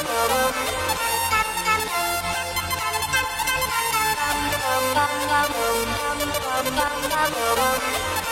Thank you.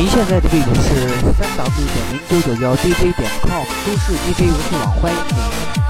您现在的位置是三 w 点零九九幺 dj 点 com 都市 DJ 游戏网，欢迎您。